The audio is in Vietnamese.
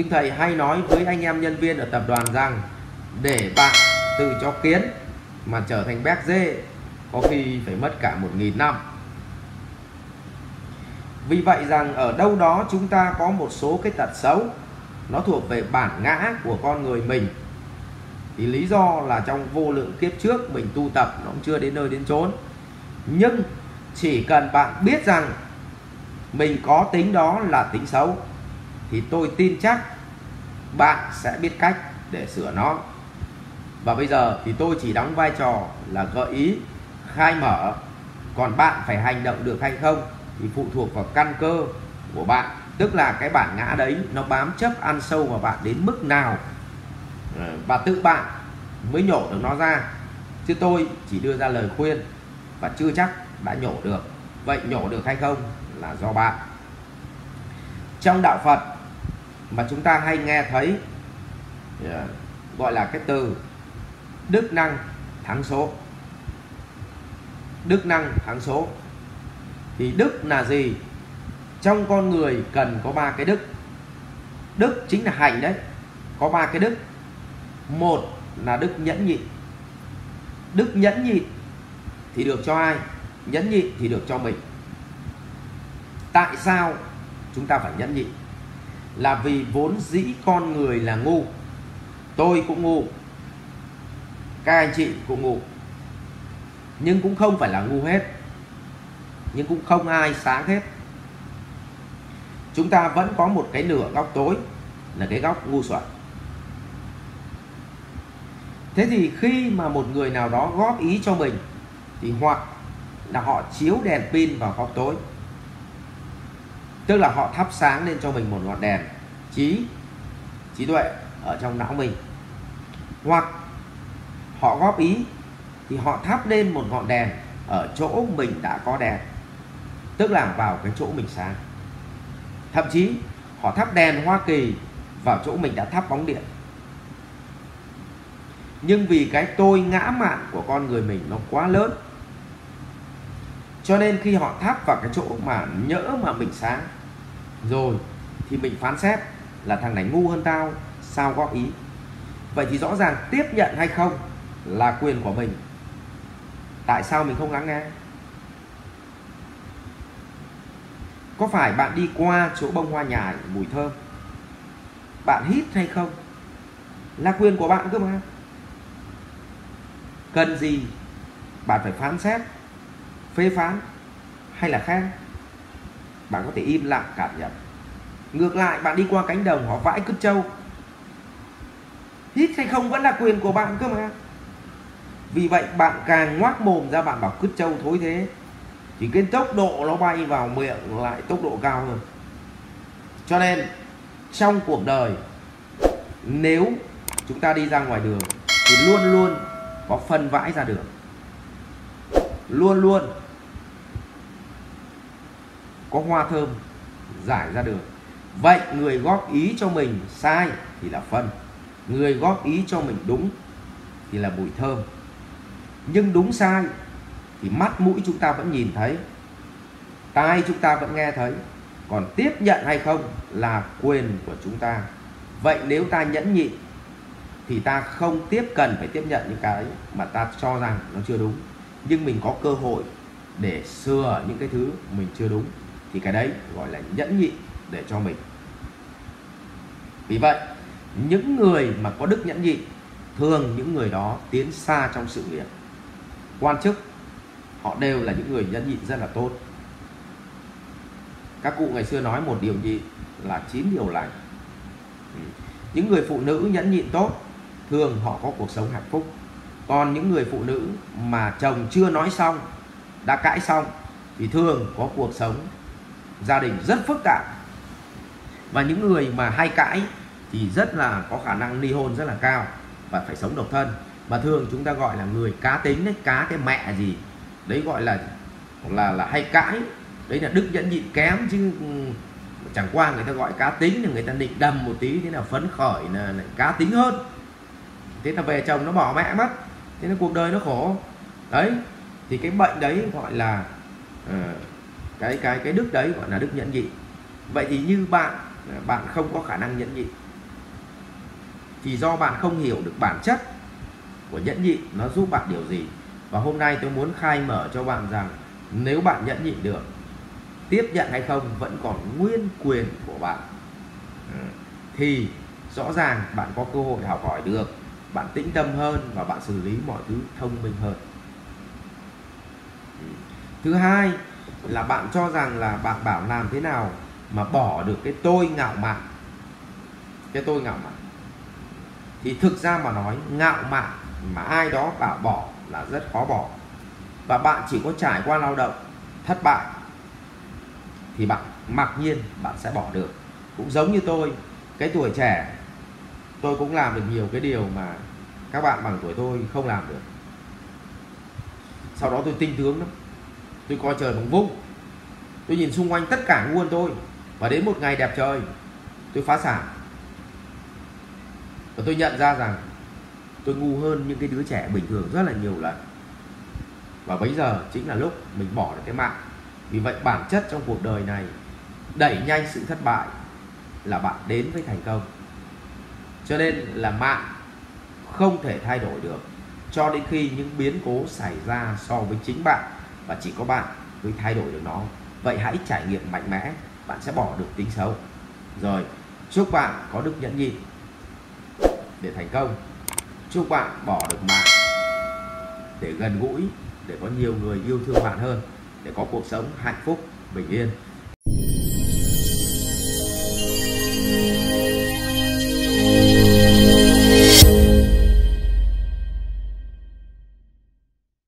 nhưng thầy hay nói với anh em nhân viên ở tập đoàn rằng, để bạn từ chó kiến mà trở thành béc dê, có khi phải mất cả một nghìn năm. Vì vậy rằng ở đâu đó chúng ta có một số cái tật xấu, nó thuộc về bản ngã của con người mình. Thì lý do là trong vô lượng kiếp trước mình tu tập nó cũng chưa đến nơi đến chốn. Nhưng chỉ cần bạn biết rằng mình có tính đó là tính xấu thì tôi tin chắc bạn sẽ biết cách để sửa nó. Và bây giờ thì tôi chỉ đóng vai trò là gợi ý, khai mở. Còn bạn phải hành động được hay không thì phụ thuộc vào căn cơ của bạn. Tức là cái bản ngã đấy nó bám chấp ăn sâu vào bạn đến mức nào. Ờ, và tự bạn mới nhổ được nó ra. Chứ tôi chỉ đưa ra lời khuyên và chưa chắc đã nhổ được. Vậy nhổ được hay không là do bạn. Trong đạo Phật mà chúng ta hay nghe thấy gọi là cái từ đức năng thắng số. Đức năng thắng số. Thì đức là gì? Trong con người cần có ba cái đức. Đức chính là hạnh đấy. Có ba cái đức. Một là đức nhẫn nhịn đức nhẫn nhịn thì được cho ai? Nhẫn nhịn thì được cho mình. Tại sao chúng ta phải nhẫn nhịn là vì vốn dĩ con người là ngu. Tôi cũng ngu. Các anh chị cũng ngu. Nhưng cũng không phải là ngu hết. Nhưng cũng không ai sáng hết. Chúng ta vẫn có một cái nửa góc tối, là cái góc ngu xuẩn. Thế thì khi mà một người nào đó góp ý cho mình, thì hoặc là họ chiếu đèn pin vào góc tối tức là họ thắp sáng lên cho mình một ngọn đèn trí trí tuệ ở trong não mình. Hoặc họ góp ý thì họ thắp lên một ngọn đèn ở chỗ mình đã có đèn, tức là vào cái chỗ mình sáng. Thậm chí họ thắp đèn Hoa Kỳ vào chỗ mình đã thắp bóng điện. Nhưng vì cái tôi ngã mạn của con người mình nó quá lớn, cho nên khi họ thắp vào cái chỗ mà nhỡ mà mình sáng rồi, thì mình phán xét là thằng này ngu hơn tao, sao góp ý? Vậy thì rõ ràng tiếp nhận hay không là quyền của mình. Tại sao mình không lắng nghe? Có phải bạn đi qua chỗ bông hoa nhài mùi thơm? Bạn hít hay không? Là quyền của bạn cơ mà. Cần gì bạn phải phán xét, phê phán hay là khen? Bạn có thể im lặng cảm nhận. Ngược lại, bạn đi qua cánh đồng, họ vãi cứt trâu. Hít hay không vẫn là quyền của bạn cơ mà. Vì vậy, bạn càng ngoác mồm ra, bạn bảo cứt trâu thối thế. Thì cái tốc độ nó bay vào miệng lại tốc độ cao hơn. Cho nên, trong cuộc đời, nếu chúng ta đi ra ngoài đường, thì luôn luôn có phân vãi ra đường. Luôn luôn có hoa thơm giải ra đường vậy người góp ý cho mình sai thì là phân. Người góp ý cho mình đúng thì là mùi thơm. Nhưng đúng sai thì mắt mũi chúng ta vẫn nhìn thấy, tai chúng ta vẫn nghe thấy. Còn tiếp nhận hay không là quyền của chúng ta. Vậy nếu ta nhẫn nhịn thì ta không tiếp cần phải tiếp nhận những cái mà ta cho rằng nó chưa đúng. Nhưng mình có cơ hội để sửa những cái thứ mình chưa đúng thì cái đấy gọi là nhẫn nhịn để cho mình. Vì vậy, những người mà có đức nhẫn nhịn, thường những người đó tiến xa trong sự nghiệp. Quan chức, họ đều là những người nhẫn nhịn rất là tốt. Các cụ ngày xưa nói một điều nhịn là chín điều lành. Ừ. những người phụ nữ nhẫn nhịn tốt, thường họ có cuộc sống hạnh phúc. Còn những người phụ nữ mà chồng chưa nói xong, đã cãi xong, thì thường có cuộc sống gia đình rất phức tạp. Và những người mà hay cãi thì rất là có khả năng ly hôn rất là cao và phải sống độc thân. Mà thường chúng ta gọi là người cá tính đấy cá cái mẹ gì đấy gọi là là là hay cãi. Đấy là đức nhẫn nhịn kém chứ ừ, chẳng qua người ta gọi cá tính thì người ta định đầm một tí thế là phấn khởi là, là cá tính hơn. Thế là về chồng nó bỏ mẹ mất thế là cuộc đời nó khổ. Đấy thì cái bệnh đấy gọi là uh, cái cái cái đức đấy gọi là đức nhẫn nhịn vậy thì như bạn bạn không có khả năng nhẫn nhịn thì do bạn không hiểu được bản chất của nhẫn nhịn nó giúp bạn điều gì? Và hôm nay tôi muốn khai mở cho bạn rằng nếu bạn nhẫn nhịn được, tiếp nhận hay không vẫn còn nguyên quyền của bạn. Ừ. Thì rõ ràng bạn có cơ hội học hỏi được, bạn tĩnh tâm hơn và bạn xử lý mọi thứ thông minh hơn. Ừ. Thứ hai là bạn cho rằng là bạn bảo làm thế nào mà bỏ được cái tôi ngạo mạn? Cái tôi ngạo mạn. Thì thực ra mà nói, ngạo mạn mà ai đó bảo bỏ là rất khó bỏ. Và bạn chỉ có trải qua lao động thất bại thì bạn mặc nhiên bạn sẽ bỏ được. Cũng giống như tôi, cái tuổi trẻ, tôi cũng làm được nhiều cái điều mà các bạn bằng tuổi tôi không làm được. Sau đó tôi tinh tướng lắm tôi coi trời bằng vung. Tôi nhìn xung quanh tất cả nguồn tôi, và đến một ngày đẹp trời, tôi phá sản. Và tôi nhận ra rằng tôi ngu hơn những cái đứa trẻ bình thường rất là nhiều lần. Và bây giờ chính là lúc mình bỏ được cái mạng. Vì vậy bản chất trong cuộc đời này, đẩy nhanh sự thất bại là bạn đến với thành công. Cho nên là mạng không thể thay đổi được cho đến khi những biến cố xảy ra so với chính bạn và chỉ có bạn mới thay đổi được nó. Vậy hãy trải nghiệm mạnh mẽ, bạn sẽ bỏ được tính xấu. Rồi, chúc bạn có đức nhẫn nhịn. Để thành công, chúc bạn bỏ được mạng. Để gần gũi, để có nhiều người yêu thương bạn hơn. Để có cuộc sống hạnh phúc, bình yên.